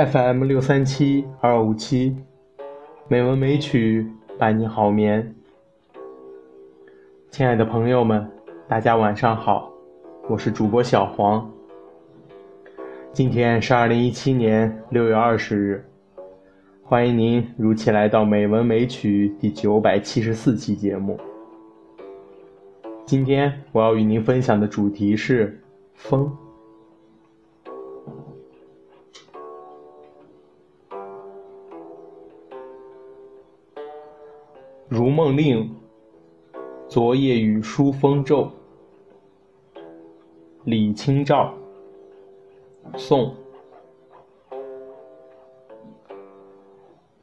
FM 六三七二五七，美文美曲伴你好眠。亲爱的朋友们，大家晚上好，我是主播小黄。今天是二零一七年六月二十日，欢迎您如期来到《美文美曲》第九百七十四期节目。今天我要与您分享的主题是风。如梦令，昨夜雨疏风骤。李清照，宋。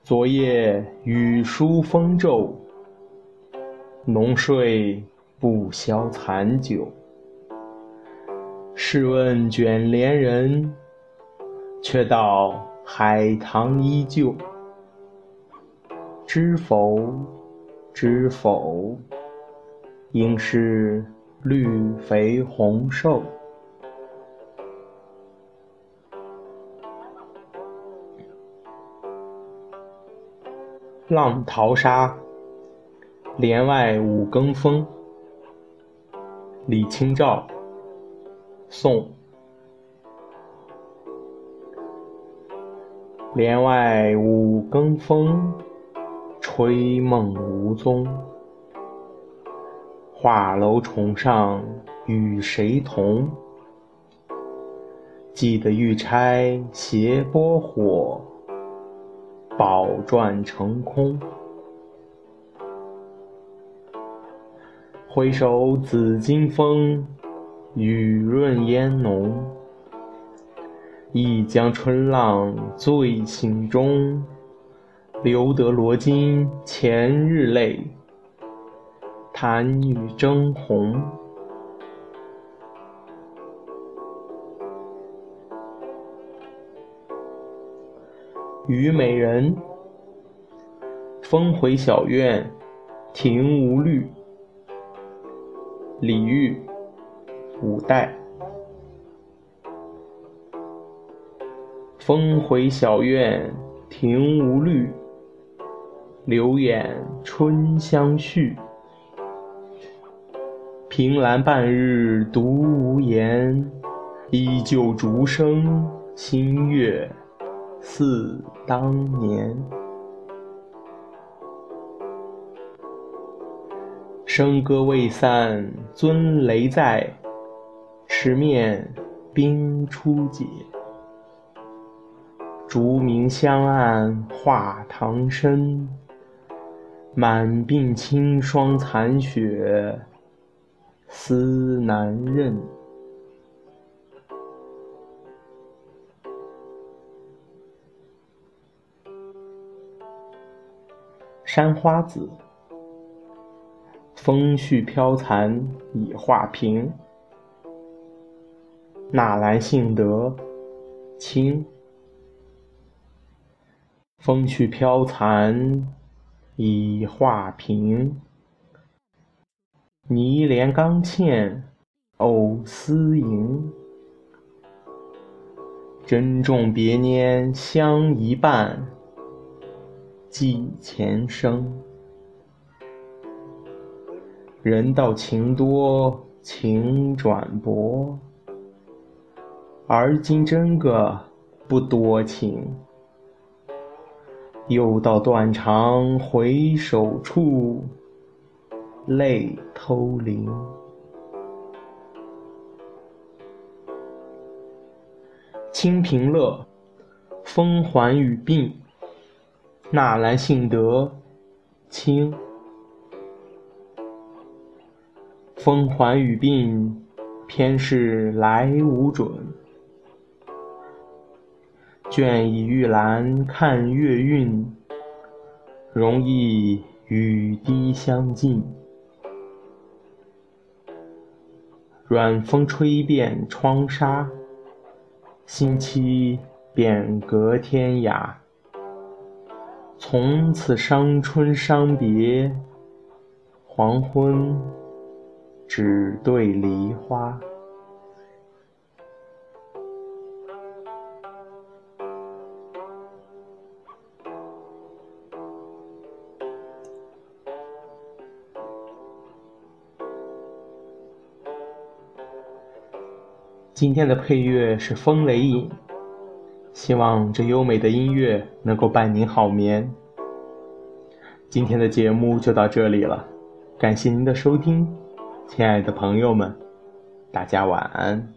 昨夜雨疏风骤，浓睡不消残酒。试问卷帘人，却道海棠依旧。知否？知否？应是绿肥红瘦。浪淘沙，帘外五更风。李清照，宋。帘外五更风。吹梦无踪，画楼重上与谁同？记得玉钗斜波火，宝篆成空。回首紫金风，雨润烟浓。一江春浪醉醒中。留得罗巾前日泪，弹雨争红。虞美人，风回小院，庭无绿。李煜，五代。风回小院，庭无绿。柳眼春相续，凭栏半日独无言。依旧竹声新月似当年。笙歌未散尊雷在，池面冰初解。竹明香暗画堂深。满鬓清霜残雪思难认。山花子，风絮飘残已画屏。纳兰性德，清。风絮飘残。已画屏，泥莲刚嵌藕丝萦。珍重别拈香一半，寄前生。人道情多情转薄，而今真个不多情。又到断肠回首处，泪偷零。《清平乐·风还雨鬓》纳兰性德，清。风还雨鬓，偏是来无准。倦倚玉栏看月晕，容易雨滴相近。软风吹遍窗纱，心期便隔天涯。从此伤春伤别，黄昏只对梨花。今天的配乐是风雷影，希望这优美的音乐能够伴您好眠。今天的节目就到这里了，感谢您的收听，亲爱的朋友们，大家晚安。